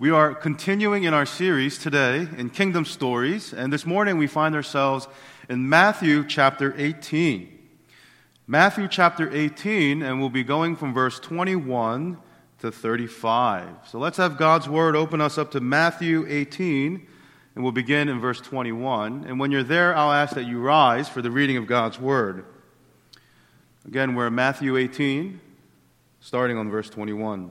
We are continuing in our series today in Kingdom Stories, and this morning we find ourselves in Matthew chapter 18. Matthew chapter 18, and we'll be going from verse 21 to 35. So let's have God's word open us up to Matthew 18, and we'll begin in verse 21. And when you're there, I'll ask that you rise for the reading of God's word. Again, we're in Matthew 18, starting on verse 21.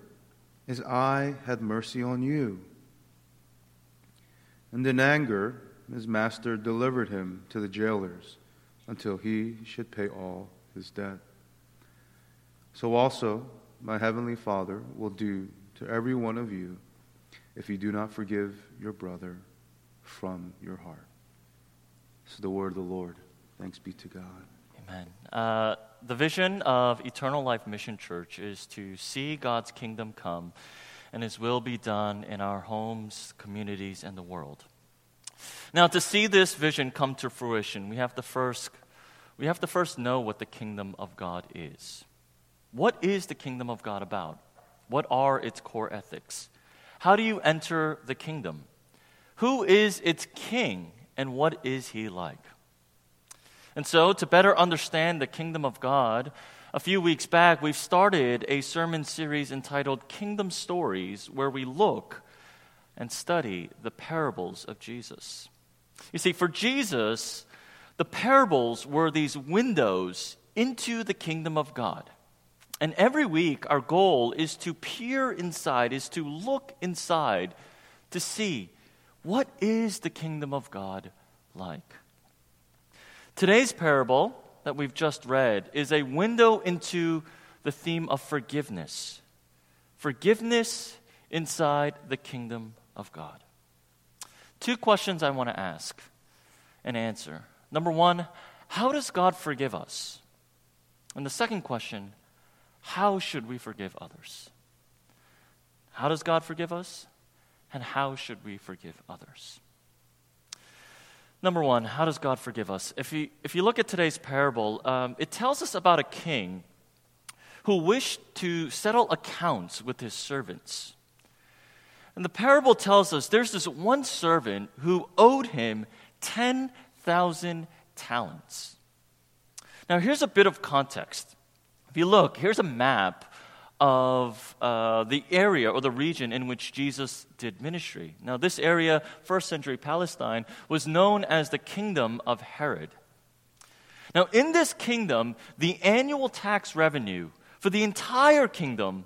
As I had mercy on you. And in anger, his master delivered him to the jailers until he should pay all his debt. So also, my heavenly Father will do to every one of you if you do not forgive your brother from your heart. This is the word of the Lord. Thanks be to God. Amen. Uh, the vision of Eternal Life Mission Church is to see God's kingdom come and His will be done in our homes, communities, and the world. Now, to see this vision come to fruition, we have to first, we have to first know what the kingdom of God is. What is the kingdom of God about? What are its core ethics? How do you enter the kingdom? Who is its king, and what is he like? And so, to better understand the kingdom of God, a few weeks back we've started a sermon series entitled Kingdom Stories, where we look and study the parables of Jesus. You see, for Jesus, the parables were these windows into the kingdom of God. And every week, our goal is to peer inside, is to look inside to see what is the kingdom of God like. Today's parable that we've just read is a window into the theme of forgiveness. Forgiveness inside the kingdom of God. Two questions I want to ask and answer. Number one, how does God forgive us? And the second question, how should we forgive others? How does God forgive us? And how should we forgive others? Number one, how does God forgive us? If you, if you look at today's parable, um, it tells us about a king who wished to settle accounts with his servants. And the parable tells us there's this one servant who owed him 10,000 talents. Now, here's a bit of context. If you look, here's a map of uh, the area or the region in which Jesus did ministry. Now, this area, first century Palestine, was known as the kingdom of Herod. Now, in this kingdom, the annual tax revenue for the entire kingdom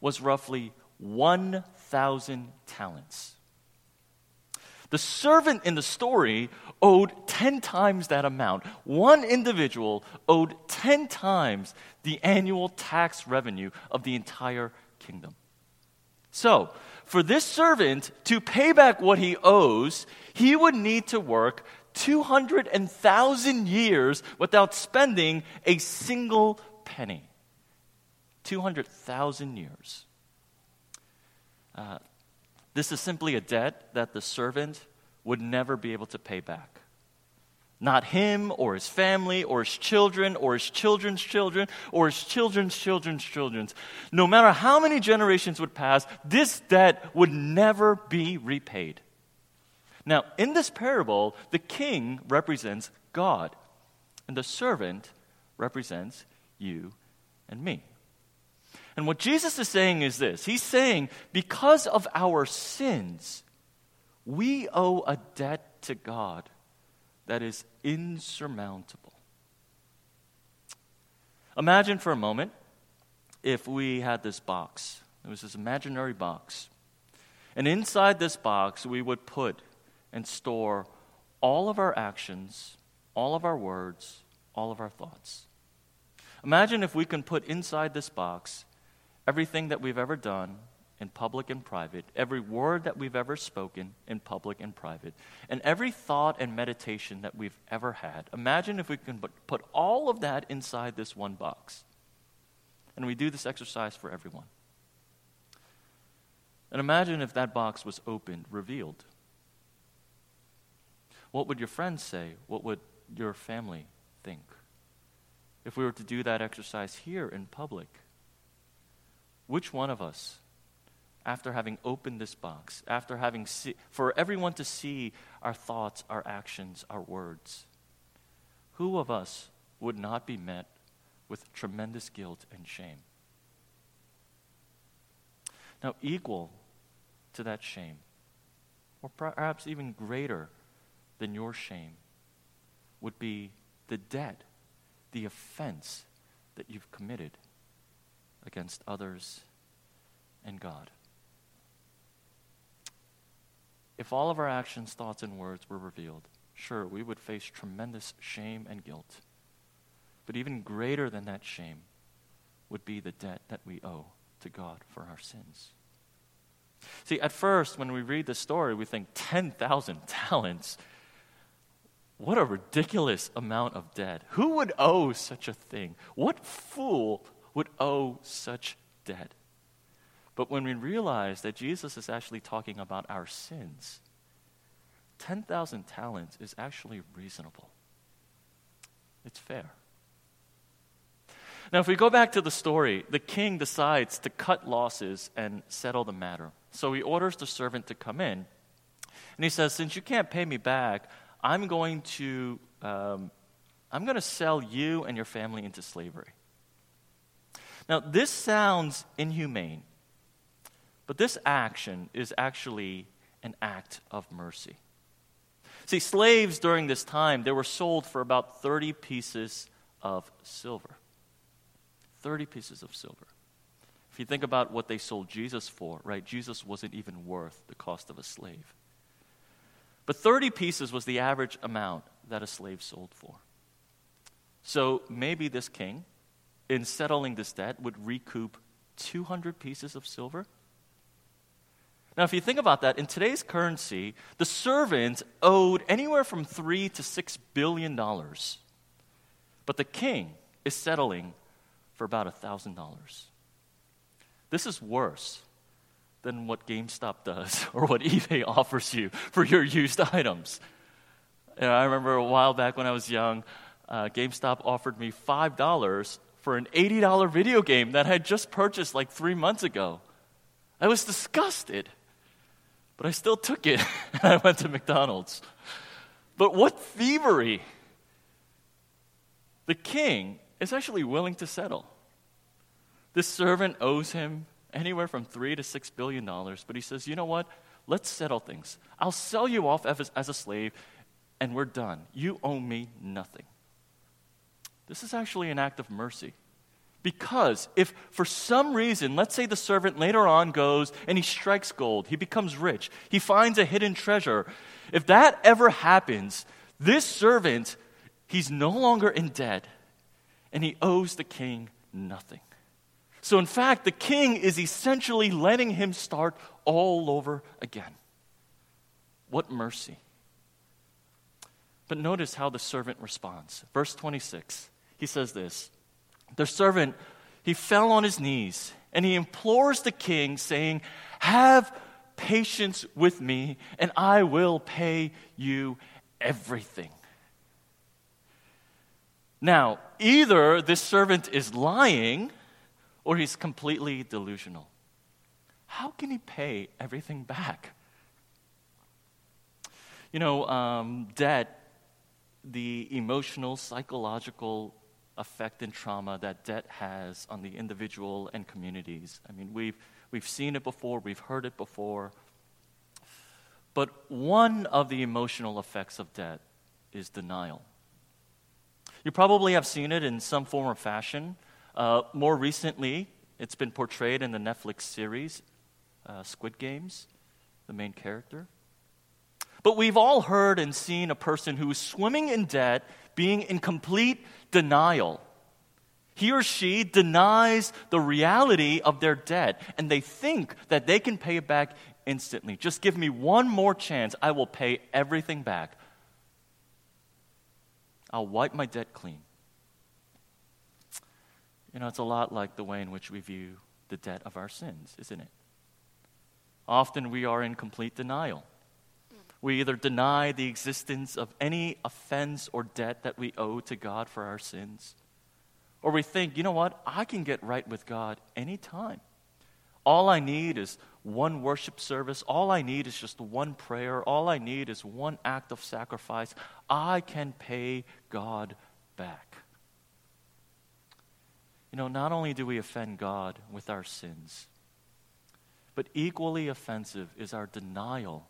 was roughly 1,000 talents. The servant in the story owed 10 times that amount. One individual owed 10 times the annual tax revenue of the entire kingdom. So, for this servant to pay back what he owes, he would need to work 200,000 years without spending a single penny. 200,000 years. Uh, this is simply a debt that the servant would never be able to pay back. Not him or his family or his children or his children's children or his children's children's children's. No matter how many generations would pass, this debt would never be repaid. Now, in this parable, the king represents God, and the servant represents you and me. And what Jesus is saying is this He's saying, because of our sins, we owe a debt to God that is insurmountable. Imagine for a moment if we had this box. It was this imaginary box. And inside this box, we would put and store all of our actions, all of our words, all of our thoughts. Imagine if we can put inside this box everything that we've ever done in public and private, every word that we've ever spoken in public and private, and every thought and meditation that we've ever had. Imagine if we can put all of that inside this one box. And we do this exercise for everyone. And imagine if that box was opened, revealed. What would your friends say? What would your family think? If we were to do that exercise here in public, which one of us, after having opened this box, after having see, for everyone to see our thoughts, our actions, our words, who of us would not be met with tremendous guilt and shame? Now, equal to that shame, or perhaps even greater than your shame would be the debt, the offense that you've committed against others and God. If all of our actions, thoughts, and words were revealed, sure, we would face tremendous shame and guilt. But even greater than that shame would be the debt that we owe to God for our sins. See, at first, when we read the story, we think 10,000 talents what a ridiculous amount of debt. Who would owe such a thing? What fool would owe such debt? But when we realize that Jesus is actually talking about our sins, 10,000 talents is actually reasonable. It's fair. Now, if we go back to the story, the king decides to cut losses and settle the matter. So he orders the servant to come in. And he says, Since you can't pay me back, I'm going to, um, I'm going to sell you and your family into slavery. Now, this sounds inhumane, but this action is actually an act of mercy. See, slaves during this time, they were sold for about 30 pieces of silver. 30 pieces of silver. If you think about what they sold Jesus for, right, Jesus wasn't even worth the cost of a slave. But 30 pieces was the average amount that a slave sold for. So maybe this king, in settling this debt, would recoup 200 pieces of silver. Now, if you think about that, in today's currency, the servant owed anywhere from three to six billion dollars. But the king is settling for about a thousand dollars. This is worse than what GameStop does or what eBay offers you for your used items. And I remember a while back when I was young, uh, GameStop offered me $5 for an $80 video game that I had just purchased like three months ago. I was disgusted, but I still took it and I went to McDonald's. But what thievery! The king is actually willing to settle. This servant owes him anywhere from three to six billion dollars. But he says, you know what? Let's settle things. I'll sell you off as a slave, and we're done. You owe me nothing. This is actually an act of mercy Because if for some reason, let's say the servant later on goes and he strikes gold, he becomes rich, he finds a hidden treasure, if that ever happens, this servant, he's no longer in debt and he owes the king nothing. So, in fact, the king is essentially letting him start all over again. What mercy. But notice how the servant responds. Verse 26, he says this The servant, he fell on his knees and he implores the king, saying, Have patience with me, and I will pay you everything. Now, either this servant is lying or he's completely delusional. How can he pay everything back? You know, um, debt, the emotional, psychological effect and trauma that debt has on the individual and communities. I mean, we've, we've seen it before, we've heard it before. But one of the emotional effects of debt is denial. You probably have seen it in some form or fashion. Uh, more recently, it's been portrayed in the Netflix series uh, Squid Games, the main character. But we've all heard and seen a person who is swimming in debt being in complete denial. He or she denies the reality of their debt, and they think that they can pay it back instantly. Just give me one more chance, I will pay everything back. I'll wipe my debt clean. You know, it's a lot like the way in which we view the debt of our sins, isn't it? Often we are in complete denial. We either deny the existence of any offense or debt that we owe to God for our sins, or we think, you know what, I can get right with God anytime. All I need is one worship service. All I need is just one prayer. All I need is one act of sacrifice. I can pay God back. You know, not only do we offend God with our sins, but equally offensive is our denial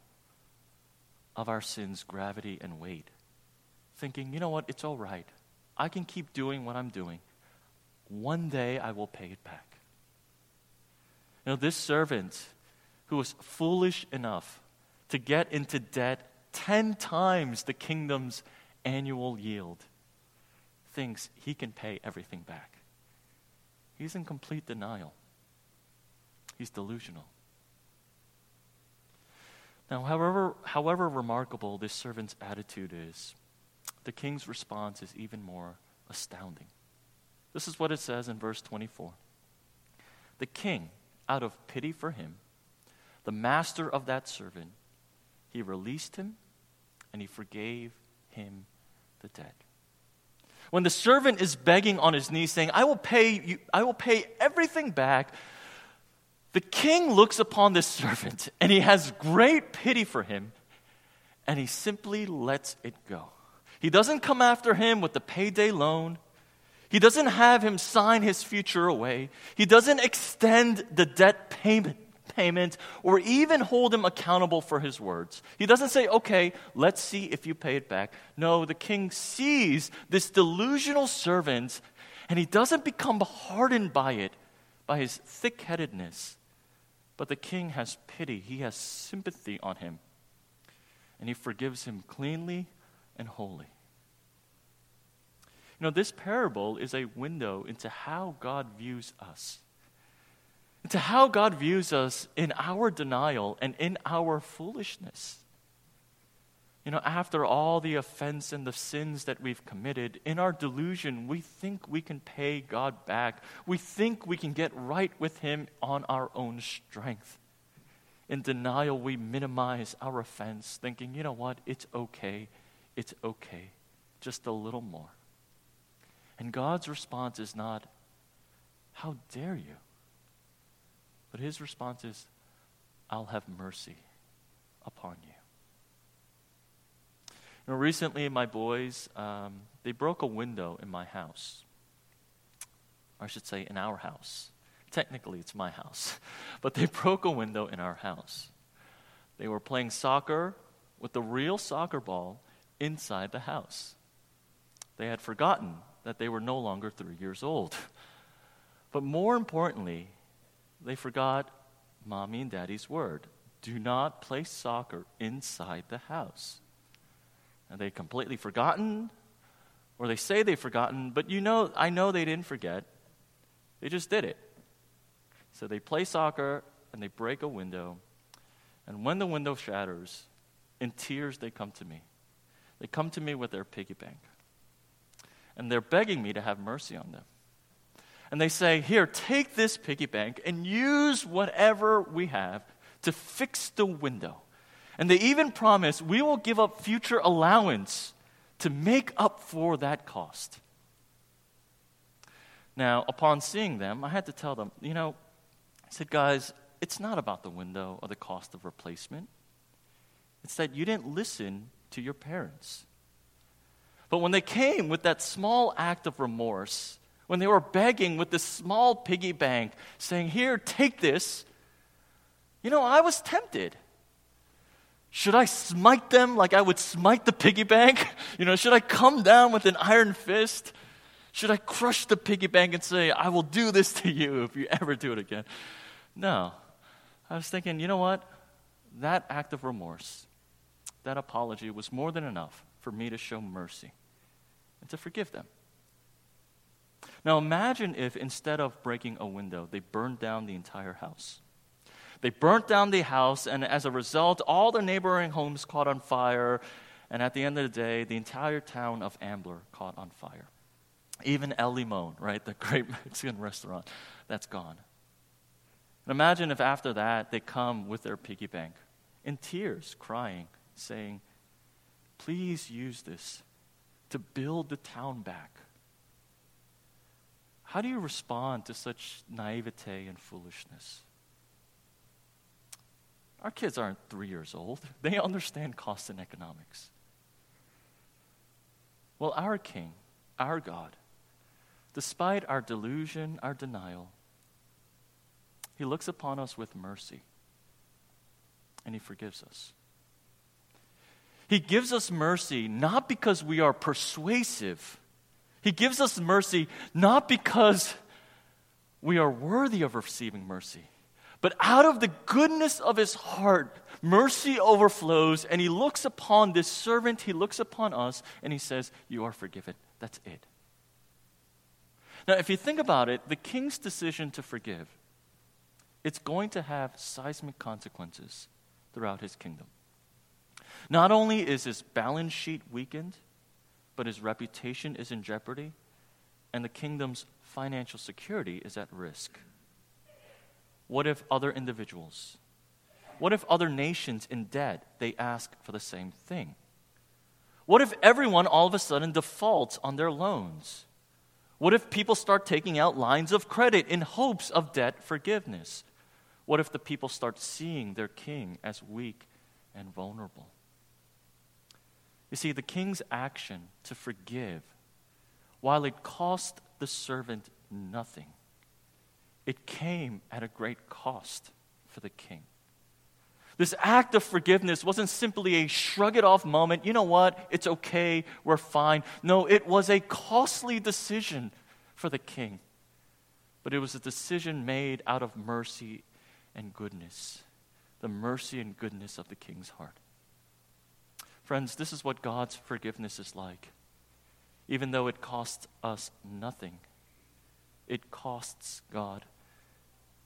of our sins' gravity and weight. Thinking, you know what, it's all right. I can keep doing what I'm doing. One day I will pay it back. You know, this servant who was foolish enough to get into debt 10 times the kingdom's annual yield thinks he can pay everything back. He's in complete denial. He's delusional. Now, however, however remarkable this servant's attitude is, the king's response is even more astounding. This is what it says in verse 24. The king, out of pity for him, the master of that servant, he released him and he forgave him the debt. When the servant is begging on his knees, saying, I will pay, you, I will pay everything back, the king looks upon this servant and he has great pity for him and he simply lets it go. He doesn't come after him with the payday loan. He doesn't have him sign his future away. He doesn't extend the debt payment, payment or even hold him accountable for his words. He doesn't say, okay, let's see if you pay it back. No, the king sees this delusional servant and he doesn't become hardened by it, by his thick headedness. But the king has pity, he has sympathy on him, and he forgives him cleanly and wholly. You know, this parable is a window into how God views us, into how God views us in our denial and in our foolishness. You know, after all the offense and the sins that we've committed, in our delusion, we think we can pay God back. We think we can get right with Him on our own strength. In denial, we minimize our offense, thinking, you know what, it's okay, it's okay, just a little more. And God's response is not, how dare you? But His response is, I'll have mercy upon you. Recently, my boys, um, they broke a window in my house. Or I should say, in our house. Technically, it's my house. But they broke a window in our house. They were playing soccer with the real soccer ball inside the house. They had forgotten that they were no longer three years old. But more importantly, they forgot mommy and daddy's word do not play soccer inside the house. And they completely forgotten, or they say they've forgotten, but you know, I know they didn't forget. They just did it. So they play soccer and they break a window. And when the window shatters, in tears they come to me. They come to me with their piggy bank. And they're begging me to have mercy on them. And they say, Here, take this piggy bank and use whatever we have to fix the window. And they even promise we will give up future allowance to make up for that cost. Now, upon seeing them, I had to tell them, you know, I said, guys, it's not about the window or the cost of replacement. It's that you didn't listen to your parents. But when they came with that small act of remorse, when they were begging with this small piggy bank, saying, Here, take this, you know, I was tempted. Should I smite them like I would smite the piggy bank? You know, should I come down with an iron fist? Should I crush the piggy bank and say, I will do this to you if you ever do it again? No. I was thinking, you know what? That act of remorse, that apology was more than enough for me to show mercy and to forgive them. Now imagine if instead of breaking a window, they burned down the entire house. They burnt down the house, and as a result, all the neighboring homes caught on fire. And at the end of the day, the entire town of Ambler caught on fire. Even El Limon, right, the great Mexican restaurant, that's gone. And imagine if after that they come with their piggy bank in tears, crying, saying, Please use this to build the town back. How do you respond to such naivete and foolishness? Our kids aren't three years old, they understand cost and economics. Well, our King, our God, despite our delusion, our denial, he looks upon us with mercy and he forgives us. He gives us mercy not because we are persuasive. He gives us mercy not because we are worthy of receiving mercy, but out of the goodness of his heart, mercy overflows, and he looks upon this servant, he looks upon us, and he says, You are forgiven. That's it. Now, if you think about it, the king's decision to forgive it's going to have seismic consequences throughout his kingdom. Not only is his balance sheet weakened, but his reputation is in jeopardy, and the kingdom's financial security is at risk. What if other individuals, what if other nations in debt, they ask for the same thing? What if everyone all of a sudden defaults on their loans? What if people start taking out lines of credit in hopes of debt forgiveness? What if the people start seeing their king as weak and vulnerable? You see, the king's action to forgive, while it cost the servant nothing, it came at a great cost for the king. This act of forgiveness wasn't simply a shrug it off moment. You know what? It's okay. We're fine. No, it was a costly decision for the king. But it was a decision made out of mercy and goodness, the mercy and goodness of the king's heart. Friends, this is what God's forgiveness is like. Even though it costs us nothing, it costs God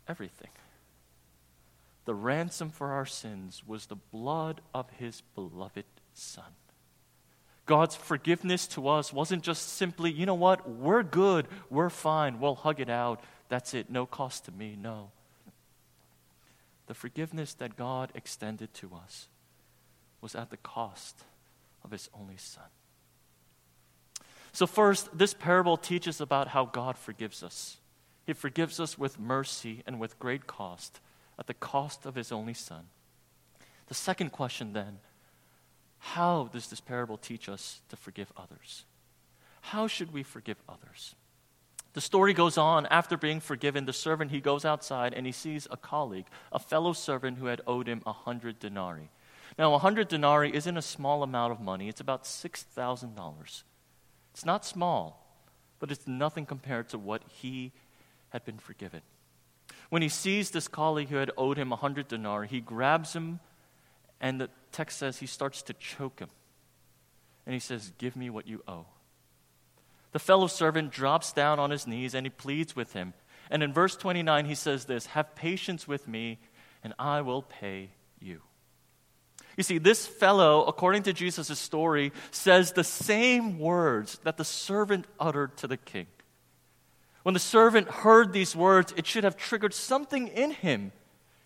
everything. The ransom for our sins was the blood of his beloved Son. God's forgiveness to us wasn't just simply, you know what, we're good, we're fine, we'll hug it out, that's it, no cost to me. No the forgiveness that God extended to us was at the cost of his only son. So, first, this parable teaches about how God forgives us. He forgives us with mercy and with great cost, at the cost of his only son. The second question then how does this parable teach us to forgive others? How should we forgive others? The story goes on. After being forgiven, the servant he goes outside and he sees a colleague, a fellow servant who had owed him a hundred denarii. Now, a hundred denarii isn't a small amount of money. It's about six thousand dollars. It's not small, but it's nothing compared to what he had been forgiven. When he sees this colleague who had owed him a hundred denarii, he grabs him, and the text says he starts to choke him. And he says, Give me what you owe. The fellow servant drops down on his knees and he pleads with him. And in verse 29, he says this Have patience with me, and I will pay you. You see, this fellow, according to Jesus' story, says the same words that the servant uttered to the king. When the servant heard these words, it should have triggered something in him.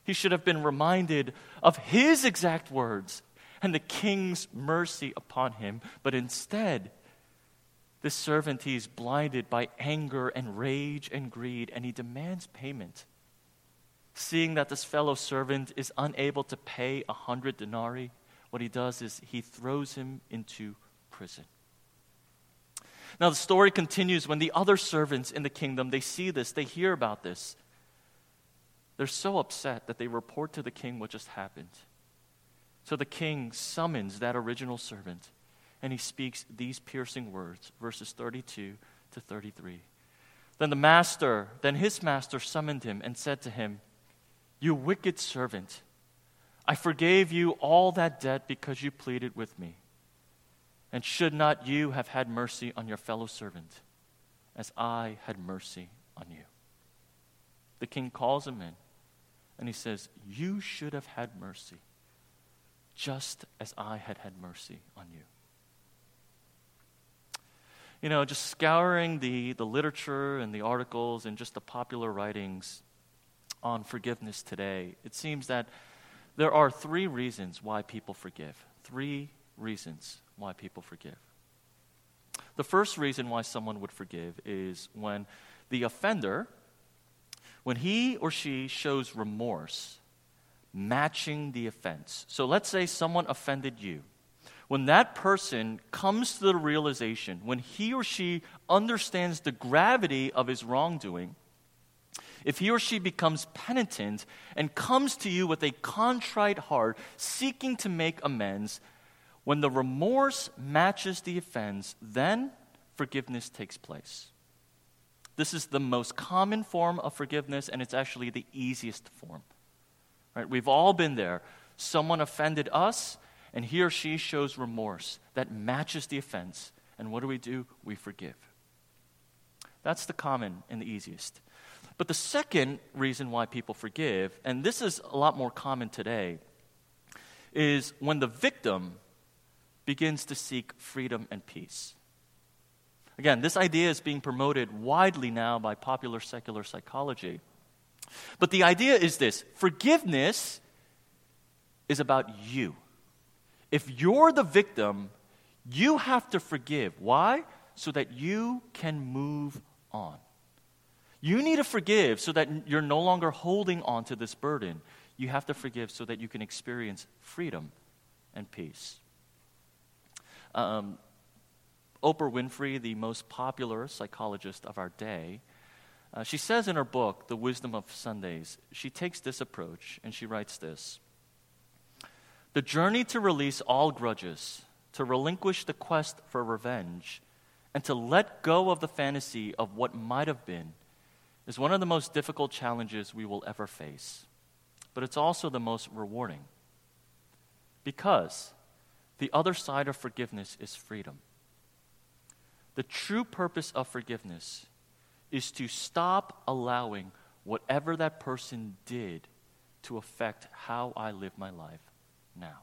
He should have been reminded of his exact words and the king's mercy upon him. But instead, this servant, he is blinded by anger and rage and greed, and he demands payment. Seeing that this fellow servant is unable to pay a hundred denarii, what he does is he throws him into prison. Now the story continues when the other servants in the kingdom they see this, they hear about this. They're so upset that they report to the king what just happened. So the king summons that original servant and he speaks these piercing words, verses 32 to 33. Then the master, then his master summoned him and said to him, You wicked servant, I forgave you all that debt because you pleaded with me. And should not you have had mercy on your fellow servant, as I had mercy on you? The king calls him in and he says, You should have had mercy, just as I had had mercy on you. You know, just scouring the, the literature and the articles and just the popular writings on forgiveness today, it seems that there are three reasons why people forgive. Three reasons why people forgive. The first reason why someone would forgive is when the offender, when he or she shows remorse matching the offense. So let's say someone offended you. When that person comes to the realization, when he or she understands the gravity of his wrongdoing, if he or she becomes penitent and comes to you with a contrite heart, seeking to make amends, when the remorse matches the offense, then forgiveness takes place. This is the most common form of forgiveness, and it's actually the easiest form. Right? We've all been there. Someone offended us, and he or she shows remorse that matches the offense. And what do we do? We forgive. That's the common and the easiest. But the second reason why people forgive, and this is a lot more common today, is when the victim begins to seek freedom and peace. Again, this idea is being promoted widely now by popular secular psychology. But the idea is this forgiveness is about you. If you're the victim, you have to forgive. Why? So that you can move on. You need to forgive so that you're no longer holding on to this burden. You have to forgive so that you can experience freedom and peace. Um, Oprah Winfrey, the most popular psychologist of our day, uh, she says in her book, The Wisdom of Sundays, she takes this approach and she writes this The journey to release all grudges, to relinquish the quest for revenge, and to let go of the fantasy of what might have been is one of the most difficult challenges we will ever face. But it's also the most rewarding. Because the other side of forgiveness is freedom. The true purpose of forgiveness is to stop allowing whatever that person did to affect how I live my life now.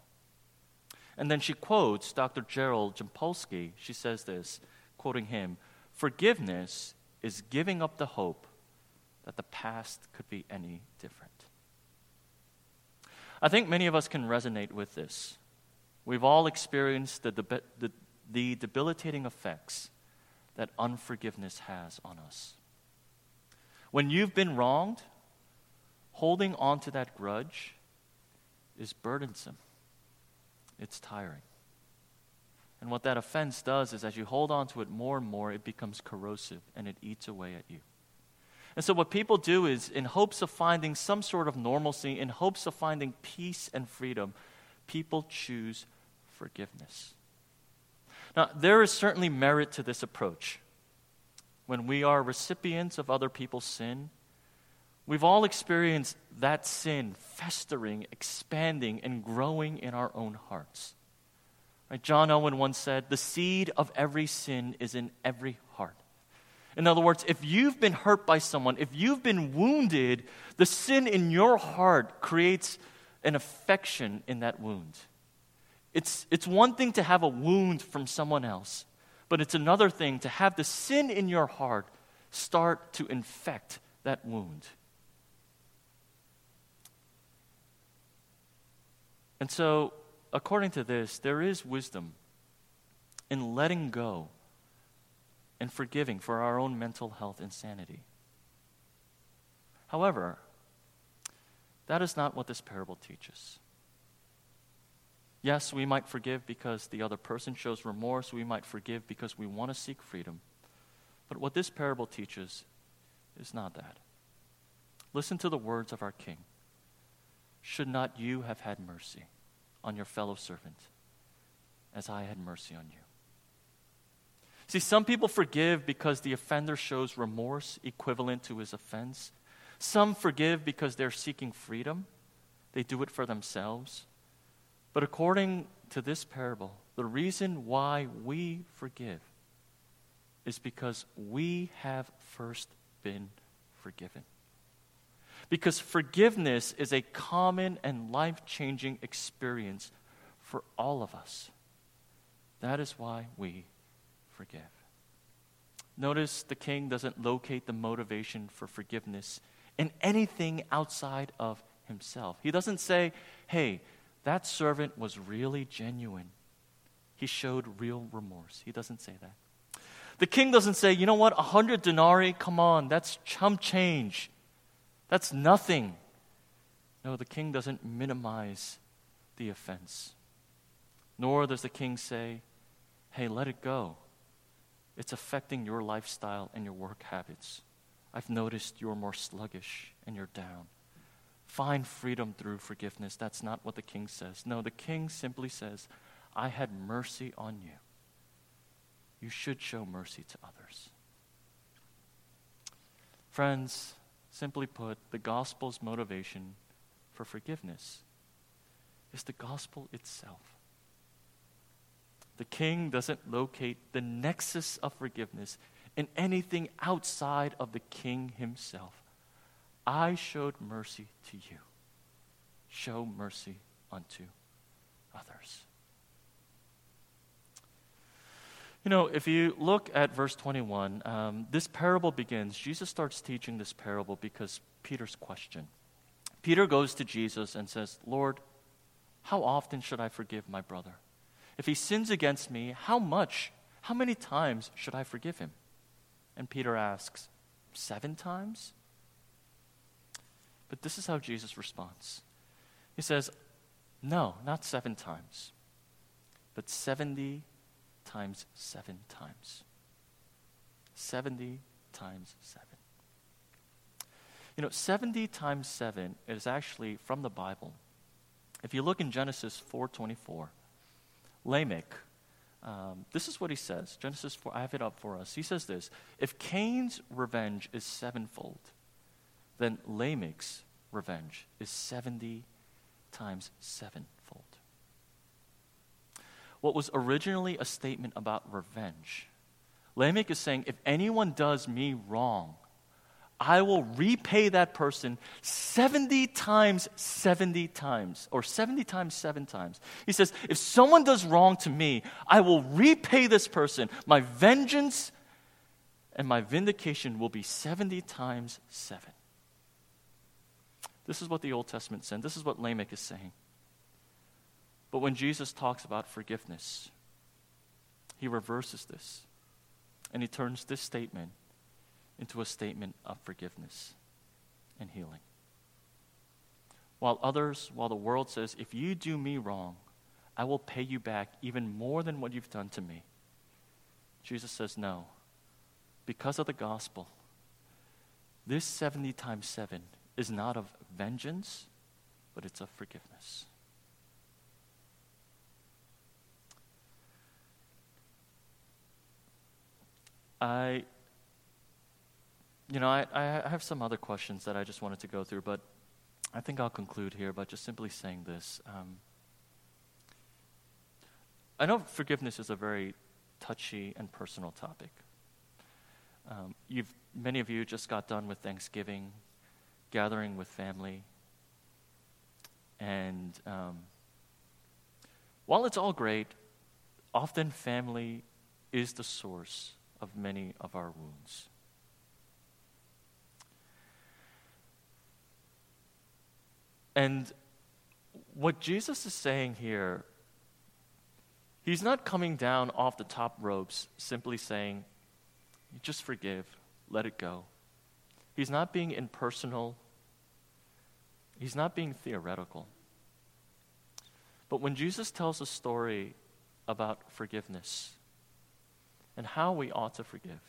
And then she quotes Dr. Gerald Jampolsky. She says this, quoting him Forgiveness is giving up the hope that the past could be any different. I think many of us can resonate with this. We've all experienced the, deb- the, the debilitating effects that unforgiveness has on us. When you've been wronged, holding on to that grudge is burdensome, it's tiring. And what that offense does is, as you hold on to it more and more, it becomes corrosive and it eats away at you. And so, what people do is, in hopes of finding some sort of normalcy, in hopes of finding peace and freedom, people choose forgiveness. Now, there is certainly merit to this approach. when we are recipients of other people's sin, we've all experienced that sin festering, expanding, and growing in our own hearts. Right? John Owen once said, The seed of every sin is in every heart. In other words, if you've been hurt by someone, if you've been wounded, the sin in your heart creates an affection in that wound. It's, it's one thing to have a wound from someone else, but it's another thing to have the sin in your heart start to infect that wound. And so, according to this, there is wisdom in letting go and forgiving for our own mental health and sanity. However, that is not what this parable teaches. Yes, we might forgive because the other person shows remorse. We might forgive because we want to seek freedom. But what this parable teaches is not that. Listen to the words of our King. Should not you have had mercy on your fellow servant as I had mercy on you? See, some people forgive because the offender shows remorse equivalent to his offense. Some forgive because they're seeking freedom, they do it for themselves. But according to this parable, the reason why we forgive is because we have first been forgiven. Because forgiveness is a common and life changing experience for all of us. That is why we forgive. Notice the king doesn't locate the motivation for forgiveness in anything outside of himself. He doesn't say, hey, that servant was really genuine. He showed real remorse. He doesn't say that. The king doesn't say, you know what, a hundred denarii, come on, that's chump change. That's nothing. No, the king doesn't minimize the offense. Nor does the king say, hey, let it go. It's affecting your lifestyle and your work habits. I've noticed you're more sluggish and you're down. Find freedom through forgiveness. That's not what the king says. No, the king simply says, I had mercy on you. You should show mercy to others. Friends, simply put, the gospel's motivation for forgiveness is the gospel itself. The king doesn't locate the nexus of forgiveness in anything outside of the king himself. I showed mercy to you. Show mercy unto others. You know, if you look at verse 21, um, this parable begins. Jesus starts teaching this parable because Peter's question. Peter goes to Jesus and says, Lord, how often should I forgive my brother? If he sins against me, how much, how many times should I forgive him? And Peter asks, Seven times? But this is how Jesus responds He says, No, not seven times, but 70 times seven times. 70 times seven. You know, 70 times 7 is actually from the Bible. If you look in Genesis 4:24, Lamech, um, this is what he says. Genesis 4, I have it up for us. He says this If Cain's revenge is sevenfold, then Lamech's revenge is 70 times sevenfold. What was originally a statement about revenge, Lamech is saying, if anyone does me wrong, I will repay that person 70 times 70 times, or 70 times 7 times. He says, if someone does wrong to me, I will repay this person. My vengeance and my vindication will be 70 times 7. This is what the Old Testament said. This is what Lamech is saying. But when Jesus talks about forgiveness, he reverses this and he turns this statement into a statement of forgiveness and healing. While others, while the world says, if you do me wrong, I will pay you back even more than what you've done to me. Jesus says, no. Because of the gospel, this 70 times 7 is not of vengeance, but it's of forgiveness. I you know, I, I have some other questions that I just wanted to go through, but I think I'll conclude here by just simply saying this. Um, I know forgiveness is a very touchy and personal topic. Um, you've, many of you just got done with Thanksgiving, gathering with family. And um, while it's all great, often family is the source of many of our wounds. And what Jesus is saying here, he's not coming down off the top ropes simply saying, just forgive, let it go. He's not being impersonal, he's not being theoretical. But when Jesus tells a story about forgiveness and how we ought to forgive,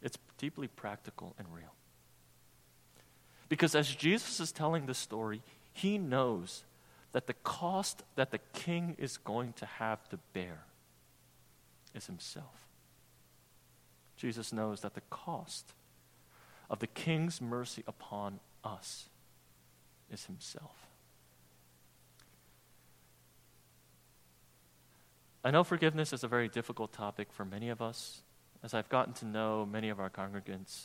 it's deeply practical and real. Because as Jesus is telling the story, he knows that the cost that the king is going to have to bear is himself. Jesus knows that the cost of the king's mercy upon us is himself. I know forgiveness is a very difficult topic for many of us. As I've gotten to know many of our congregants,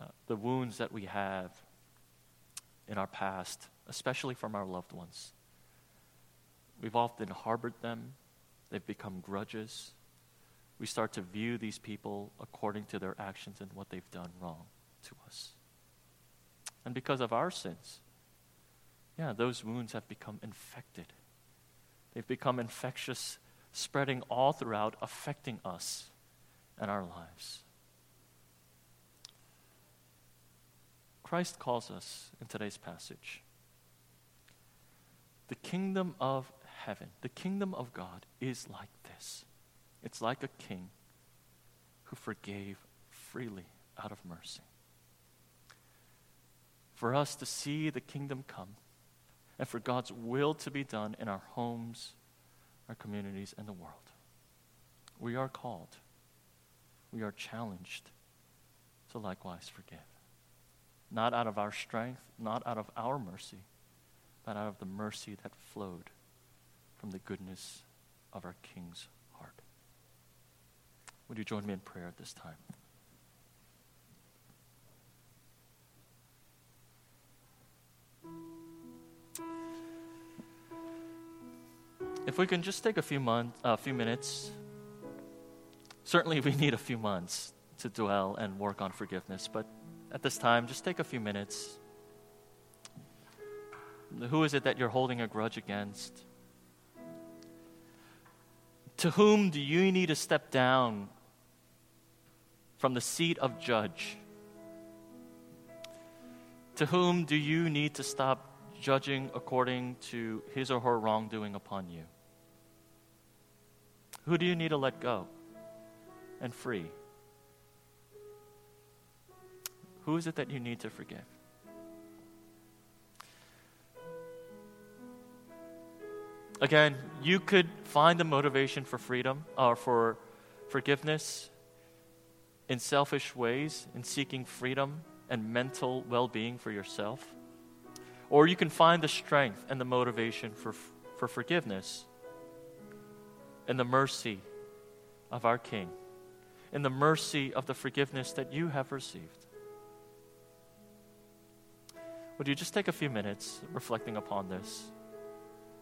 uh, the wounds that we have in our past, especially from our loved ones, we've often harbored them, they've become grudges. We start to view these people according to their actions and what they've done wrong to us. And because of our sins, yeah, those wounds have become infected. They've become infectious spreading all throughout, affecting us and our lives. Christ calls us in today's passage the kingdom of heaven, the kingdom of God is like this. It's like a king who forgave freely out of mercy. For us to see the kingdom come and for God's will to be done in our homes our communities, and the world. We are called, we are challenged to likewise forgive. Not out of our strength, not out of our mercy, but out of the mercy that flowed from the goodness of our King's heart. Would you join me in prayer at this time? If we can just take a few months, a uh, few minutes. Certainly, we need a few months to dwell and work on forgiveness, but at this time, just take a few minutes. Who is it that you're holding a grudge against? To whom do you need to step down from the seat of judge? To whom do you need to stop judging according to his or her wrongdoing upon you? Who do you need to let go and free? Who is it that you need to forgive? Again, you could find the motivation for freedom or for forgiveness in selfish ways, in seeking freedom and mental well being for yourself. Or you can find the strength and the motivation for, for forgiveness in the mercy of our King, in the mercy of the forgiveness that you have received. Would you just take a few minutes reflecting upon this?